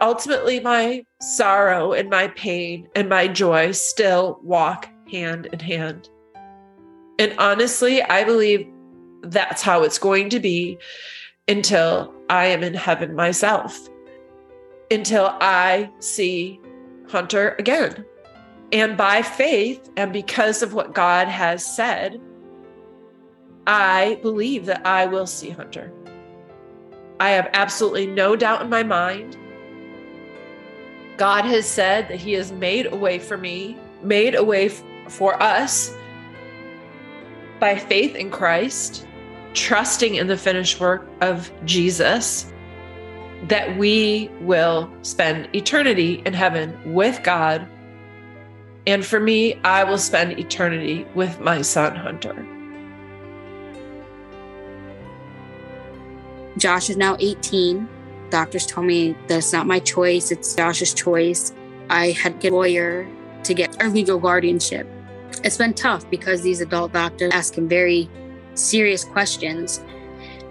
ultimately, my sorrow and my pain and my joy still walk hand in hand. And honestly, I believe that's how it's going to be until I am in heaven myself, until I see Hunter again. And by faith, and because of what God has said, I believe that I will see Hunter. I have absolutely no doubt in my mind. God has said that He has made a way for me, made a way for us by faith in Christ, trusting in the finished work of Jesus, that we will spend eternity in heaven with God. And for me, I will spend eternity with my son, Hunter. Josh is now 18. Doctors told me that it's not my choice, it's Josh's choice. I had to get a lawyer to get our legal guardianship. It's been tough because these adult doctors ask him very serious questions.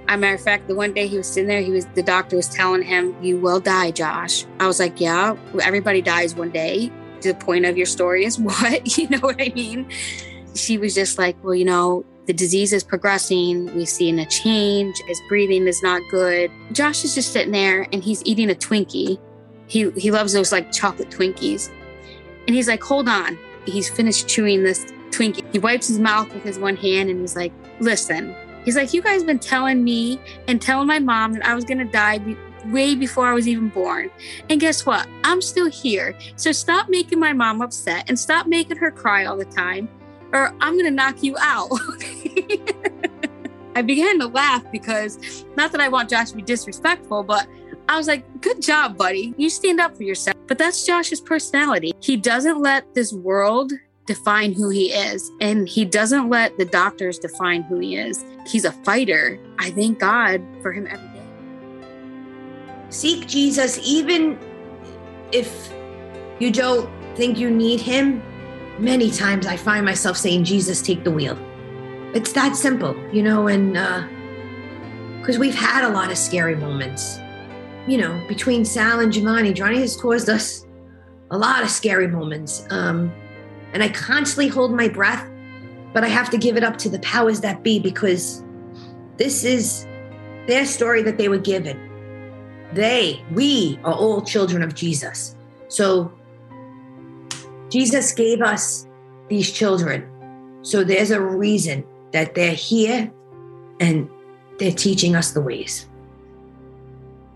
As a matter of fact, the one day he was sitting there, he was the doctor was telling him, You will die, Josh. I was like, Yeah, everybody dies one day. The point of your story is what? You know what I mean? She was just like, Well, you know, the disease is progressing. We've seen a change. His breathing is not good. Josh is just sitting there and he's eating a Twinkie. He he loves those like chocolate Twinkies. And he's like, hold on. He's finished chewing this Twinkie. He wipes his mouth with his one hand and he's like, listen. He's like, you guys been telling me and telling my mom that I was gonna die be- way before I was even born. And guess what? I'm still here. So stop making my mom upset and stop making her cry all the time or I'm going to knock you out. I began to laugh because not that I want Josh to be disrespectful, but I was like, good job, buddy. You stand up for yourself. But that's Josh's personality. He doesn't let this world define who he is, and he doesn't let the doctors define who he is. He's a fighter. I thank God for him every day. Seek Jesus, even if you don't think you need him, many times I find myself saying, Jesus, take the wheel. It's that simple, you know, and because uh, we've had a lot of scary moments, you know, between Sal and Giovanni. Johnny has caused us a lot of scary moments. Um, and I constantly hold my breath, but I have to give it up to the powers that be because this is their story that they were given. They, we are all children of Jesus. So Jesus gave us these children. So there's a reason that they're here and they're teaching us the ways.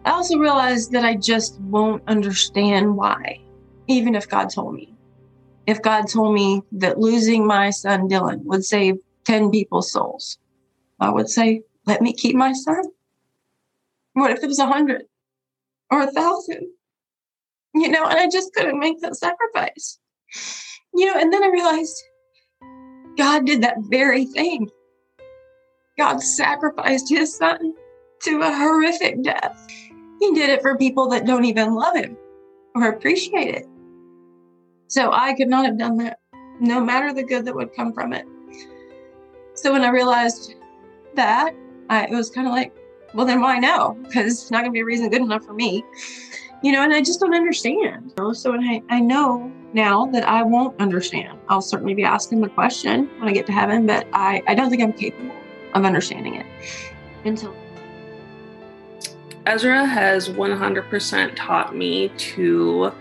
I also realized that I just won't understand why, even if God told me. If God told me that losing my son Dylan would save 10 people's souls, I would say, let me keep my son. What if it was a hundred or a thousand? You know, and I just couldn't make that sacrifice. You know, and then I realized God did that very thing. God sacrificed his son to a horrific death. He did it for people that don't even love him or appreciate it. So I could not have done that, no matter the good that would come from it. So when I realized that, I, it was kind of like, well, then why no? Because it's not going to be a reason good enough for me. You know, and I just don't understand. You know? So I, I know now that I won't understand, I'll certainly be asking the question when I get to heaven, but I, I don't think I'm capable of understanding it until. Ezra has 100% taught me to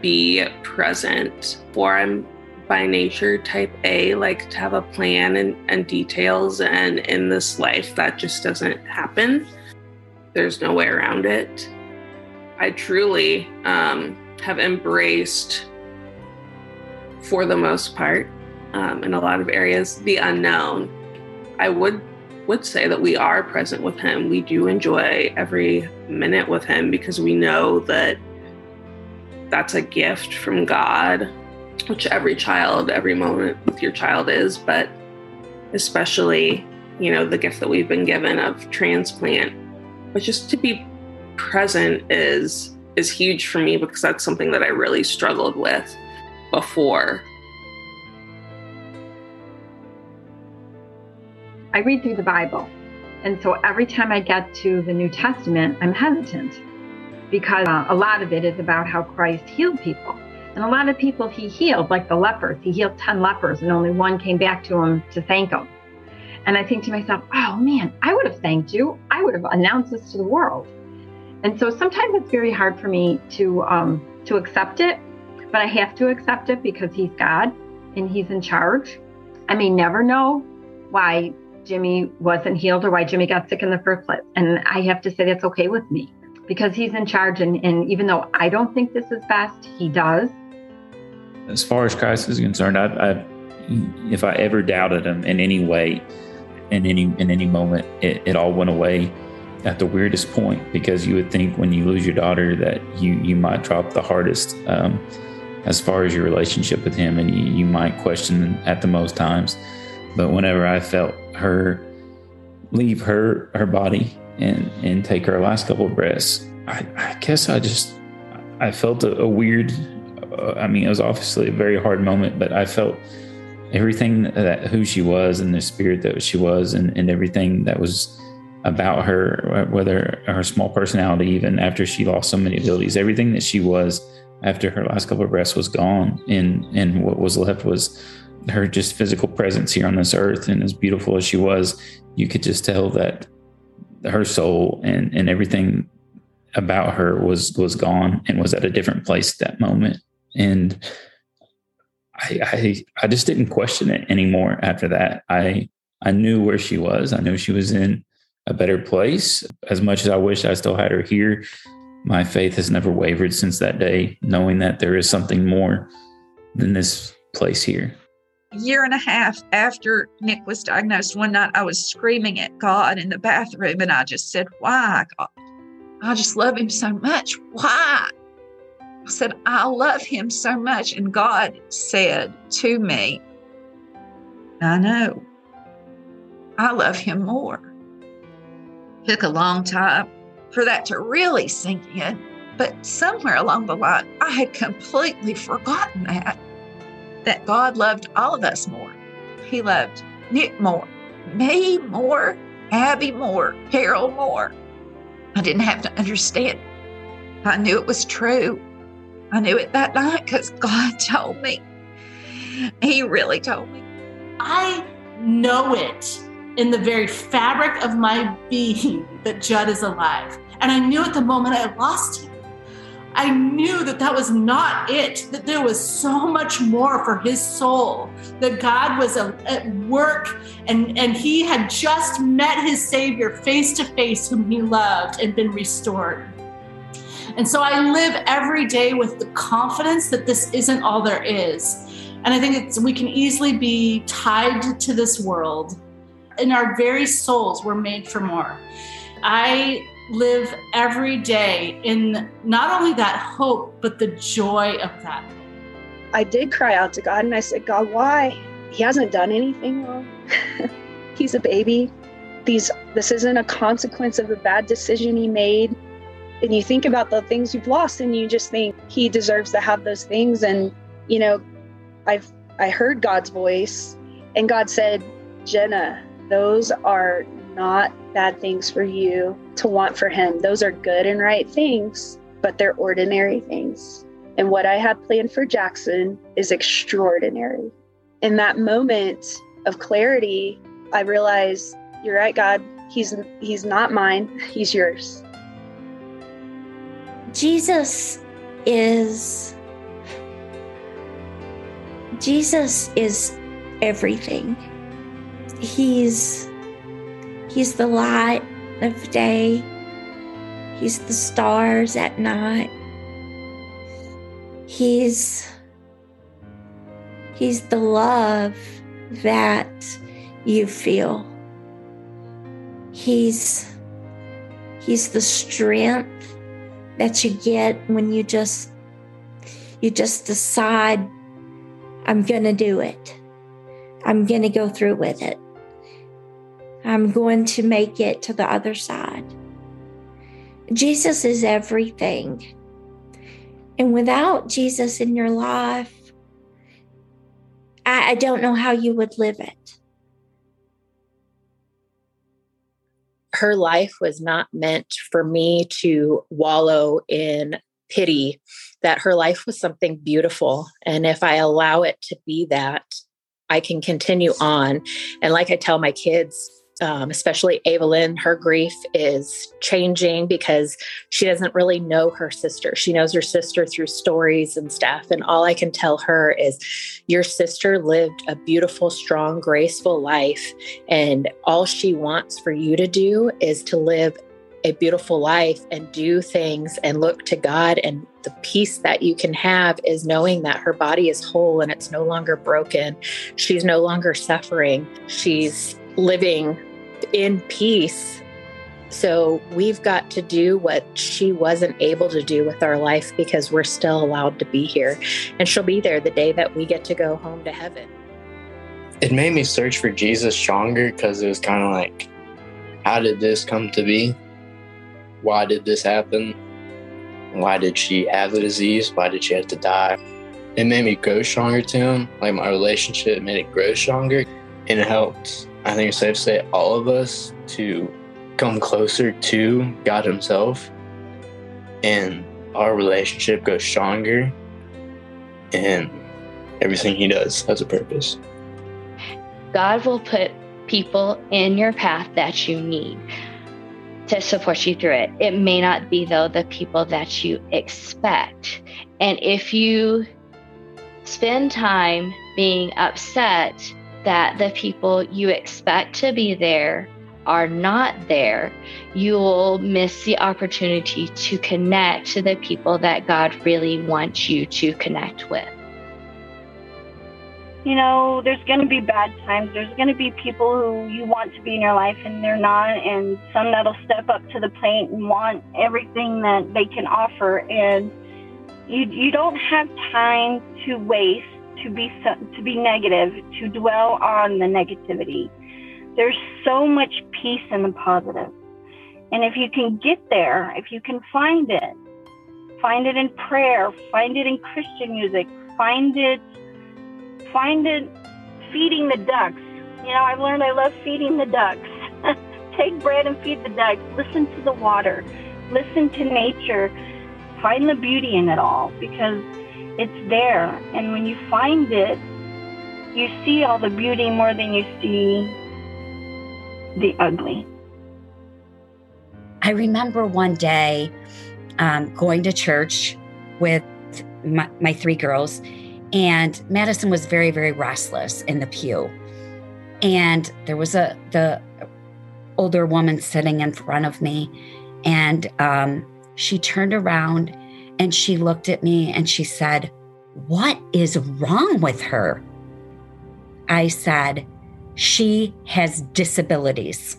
be present for I'm by nature type A, like to have a plan and, and details. And in this life, that just doesn't happen. There's no way around it. I truly um, have embraced, for the most part, um, in a lot of areas, the unknown. I would would say that we are present with him. We do enjoy every minute with him because we know that that's a gift from God, which every child, every moment with your child is, but especially, you know, the gift that we've been given of transplant. But just to be present is is huge for me because that's something that I really struggled with before. I read through the Bible. And so every time I get to the New Testament, I'm hesitant because uh, a lot of it is about how Christ healed people. And a lot of people he healed, like the lepers, he healed 10 lepers and only one came back to him to thank him. And I think to myself, oh man, I would have thanked you. I would have announced this to the world. And so sometimes it's very hard for me to um, to accept it, but I have to accept it because he's God and he's in charge. I may never know why Jimmy wasn't healed or why Jimmy got sick in the first place. And I have to say that's okay with me because he's in charge. And, and even though I don't think this is best, he does. As far as Christ is concerned, I, I if I ever doubted him in any way, in any in any moment, it, it all went away at the weirdest point because you would think when you lose your daughter that you you might drop the hardest um, as far as your relationship with him, and you, you might question at the most times. But whenever I felt her leave her her body and and take her last couple of breaths, I, I guess I just I felt a, a weird. Uh, I mean, it was obviously a very hard moment, but I felt everything that who she was and the spirit that she was and, and everything that was about her, whether her small personality, even after she lost so many abilities, everything that she was after her last couple of breaths was gone, and and what was left was her just physical presence here on this earth. And as beautiful as she was, you could just tell that her soul and, and everything about her was was gone and was at a different place at that moment. And I, I I just didn't question it anymore after that. I I knew where she was. I knew she was in a better place. As much as I wish I still had her here, my faith has never wavered since that day, knowing that there is something more than this place here A year and a half after Nick was diagnosed, one night I was screaming at God in the bathroom and I just said, Why, God? I just love him so much. Why? I said, I love him so much. And God said to me, I know. I love him more. Took a long time for that to really sink in. But somewhere along the line, I had completely forgotten that that God loved all of us more. He loved Nick more, me more, Abby more, Carol more. I didn't have to understand. I knew it was true. I knew it that night because God told me. He really told me. I know it in the very fabric of my being that Judd is alive. And I knew at the moment I lost him. I knew that that was not it, that there was so much more for his soul, that God was at work and, and he had just met his Savior face to face, whom he loved and been restored. And so I live every day with the confidence that this isn't all there is. And I think it's, we can easily be tied to this world. In our very souls, we're made for more. I live every day in not only that hope, but the joy of that. I did cry out to God and I said, God, why? He hasn't done anything wrong. He's a baby. These this isn't a consequence of a bad decision he made. And you think about the things you've lost and you just think he deserves to have those things. And, you know, I've I heard God's voice and God said, Jenna, those are not bad things for you to want for him. Those are good and right things, but they're ordinary things. And what I had planned for Jackson is extraordinary. In that moment of clarity, I realized, you're right, God, he's he's not mine, he's yours. Jesus is Jesus is everything. He's He's the light of day. He's the stars at night. He's He's the love that you feel. He's He's the strength that you get when you just you just decide I'm to do it. I'm to go through with it. I'm going to make it to the other side. Jesus is everything. And without Jesus in your life, I, I don't know how you would live it. her life was not meant for me to wallow in pity, that her life was something beautiful. And if I allow it to be that, I can continue on. And like I tell my kids, um, especially Evelyn, her grief is changing because she doesn't really know her sister. She knows her sister through stories and stuff. And all I can tell her is, Your sister lived a beautiful, strong, graceful life. And all she wants for you to do is to live a beautiful life and do things and look to God. And the peace that you can have is knowing that her body is whole and it's no longer broken. She's no longer suffering. She's living in peace. So we've got to do what she wasn't able to do with our life because we're still allowed to be here. And she'll be there the day that we get to go home to heaven. It made me search for Jesus stronger because it was kind of like, how did this come to be? Why did this happen? Why did she have the disease? Why did she have to die? It made me grow stronger to him. Like my relationship made it grow stronger and it helped I think it's safe to say all of us to come closer to God Himself and our relationship goes stronger and everything He does has a purpose. God will put people in your path that you need to support you through it. It may not be, though, the people that you expect. And if you spend time being upset that the people you expect to be there are not there, you'll miss the opportunity to connect to the people that God really wants you to connect with. You know, there's going to be bad times. There's going to be people who you want to be in your life and they're not, and some that'll step up to the plate and want everything that they can offer. And you, you don't have time to waste to be to be negative, to dwell on the negativity. There's so much peace in the positive. And if you can get there, if you can find it, find it in prayer, find it in Christian music, find it find it feeding the ducks. You know, I've learned I love feeding the ducks. Take bread and feed the ducks. Listen to the water. Listen to nature. Find the beauty in it all because it's there. And when you find it, you see all the beauty more than you see the ugly. I remember one day um, going to church with my, my three girls, and Madison was very, very restless in the pew. And there was a the older woman sitting in front of me, and um, she turned around and she looked at me and she said, What is wrong with her? I said, She has disabilities.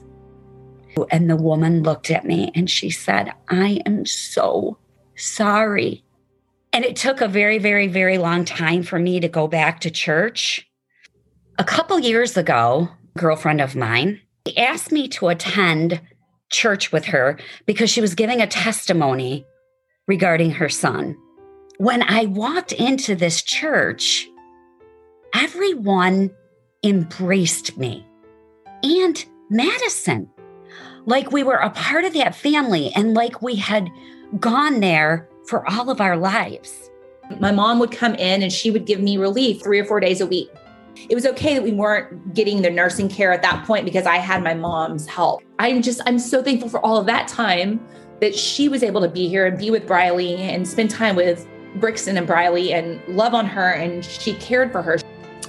And the woman looked at me and she said, I am so sorry. And it took a very, very, very long time for me to go back to church. A couple years ago, a girlfriend of mine asked me to attend church with her because she was giving a testimony regarding her son. When I walked into this church, everyone embraced me and Madison, like we were a part of that family and like we had gone there for all of our lives. My mom would come in and she would give me relief three or four days a week. It was okay that we weren't getting the nursing care at that point because I had my mom's help. I'm just, I'm so thankful for all of that time that she was able to be here and be with Briley and spend time with Brixton and Briley and love on her, and she cared for her.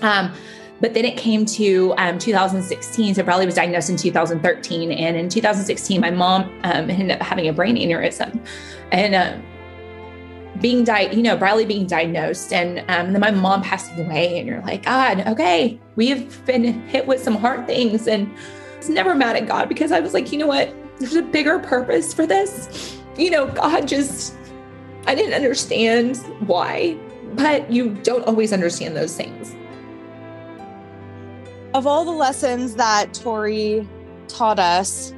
Um, but then it came to um, 2016. So Briley was diagnosed in 2013, and in 2016, my mom um, ended up having a brain aneurysm, and uh, being di- you know, Briley being diagnosed, and um, then my mom passing away, and you're like, God, okay, we've been hit with some hard things, and I was never mad at God because I was like, you know what, there's a bigger purpose for this. You know, God just, I didn't understand why, but you don't always understand those things. Of all the lessons that Tori taught us,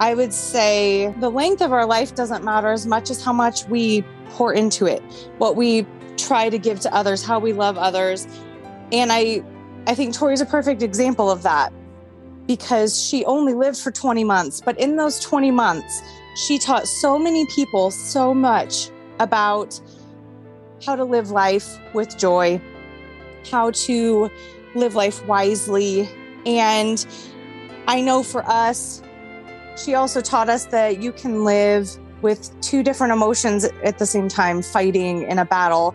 I would say the length of our life doesn't matter as much as how much we pour into it, what we try to give to others, how we love others. And I I think Tori's a perfect example of that. because she only lived for 20 months. But in those 20 months, she taught so many people so much about how to live life with joy, how to live life wisely. And I know for us, she also taught us that you can live with two different emotions at the same time, fighting in a battle.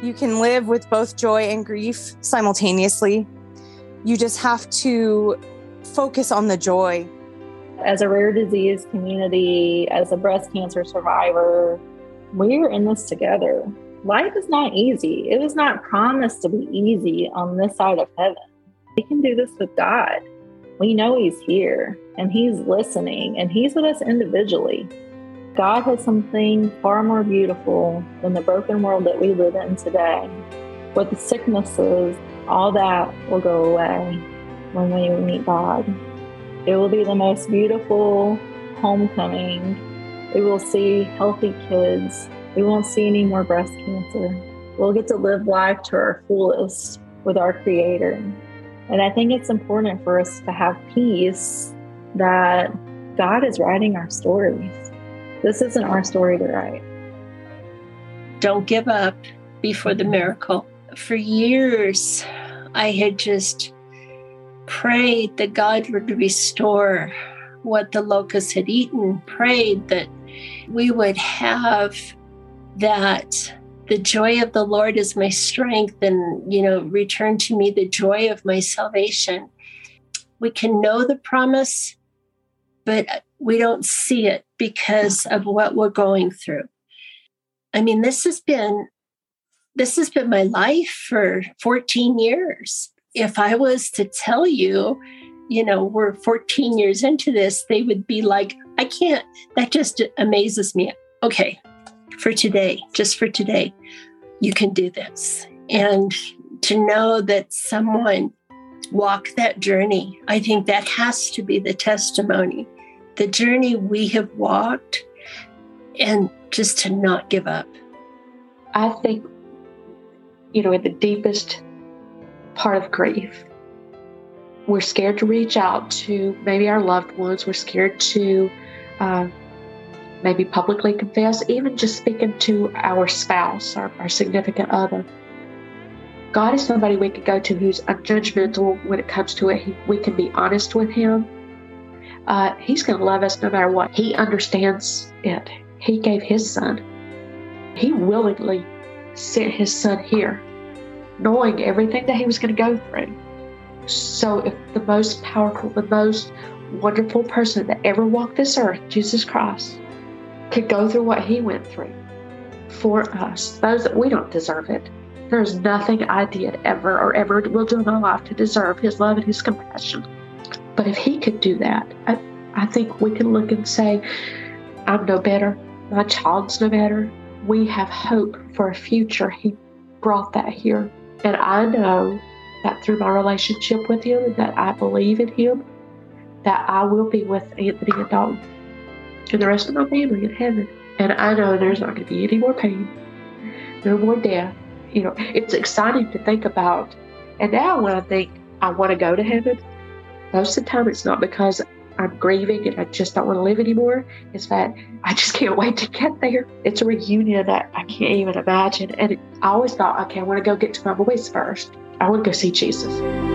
You can live with both joy and grief simultaneously. You just have to focus on the joy. As a rare disease community, as a breast cancer survivor, we're in this together. Life is not easy. It was not promised to be easy on this side of heaven. We can do this with God. We know He's here and He's listening and He's with us individually. God has something far more beautiful than the broken world that we live in today. With the sicknesses, all that will go away when we meet God. It will be the most beautiful homecoming. We will see healthy kids. We won't see any more breast cancer. We'll get to live life to our fullest with our Creator. And I think it's important for us to have peace that God is writing our stories. This isn't our story to write. Don't give up before the miracle. For years, I had just prayed that God would restore what the locusts had eaten, prayed that we would have that the joy of the Lord is my strength and, you know, return to me the joy of my salvation. We can know the promise, but we don't see it because of what we're going through. I mean, this has been this has been my life for 14 years if I was to tell you, you know, we're 14 years into this, they would be like, I can't, that just amazes me. Okay, for today, just for today, you can do this. And to know that someone walked that journey, I think that has to be the testimony. The journey we have walked and just to not give up. I think, you know, in the deepest part of grief. We're scared to reach out to maybe our loved ones. We're scared to uh, maybe publicly confess, even just speaking to our spouse, our, our significant other. God is somebody we can go to who's unjudgmental when it comes to it. He, we can be honest with Him. Uh, he's going to love us no matter what. He understands it. He gave His Son. He willingly sent His Son here knowing everything that he was going to go through. So, if the most powerful, the most wonderful person that ever walked this earth, Jesus Christ, could go through what he went through for us, those that we don't deserve it, there's nothing I did ever or ever will do in my life to deserve his love and his compassion. But if he could do that, I, I think we can look and say, I'm no better. My child's no better. We have hope for a future. He brought that here and I know that through my relationship with him that I believe in him, that I will be with Anthony and Dalton and the rest of my family in heaven. And I know there's not going to be any more pain, no more death. You know, it's exciting to think about. And now when I think I want to go to heaven, most of the time it's not because I'm grieving and I just don't want to live anymore. It's that I just can't wait to get there. It's a reunion that I can't even imagine. And I always thought, okay, I want to go get to my boys first. I want to go see Jesus.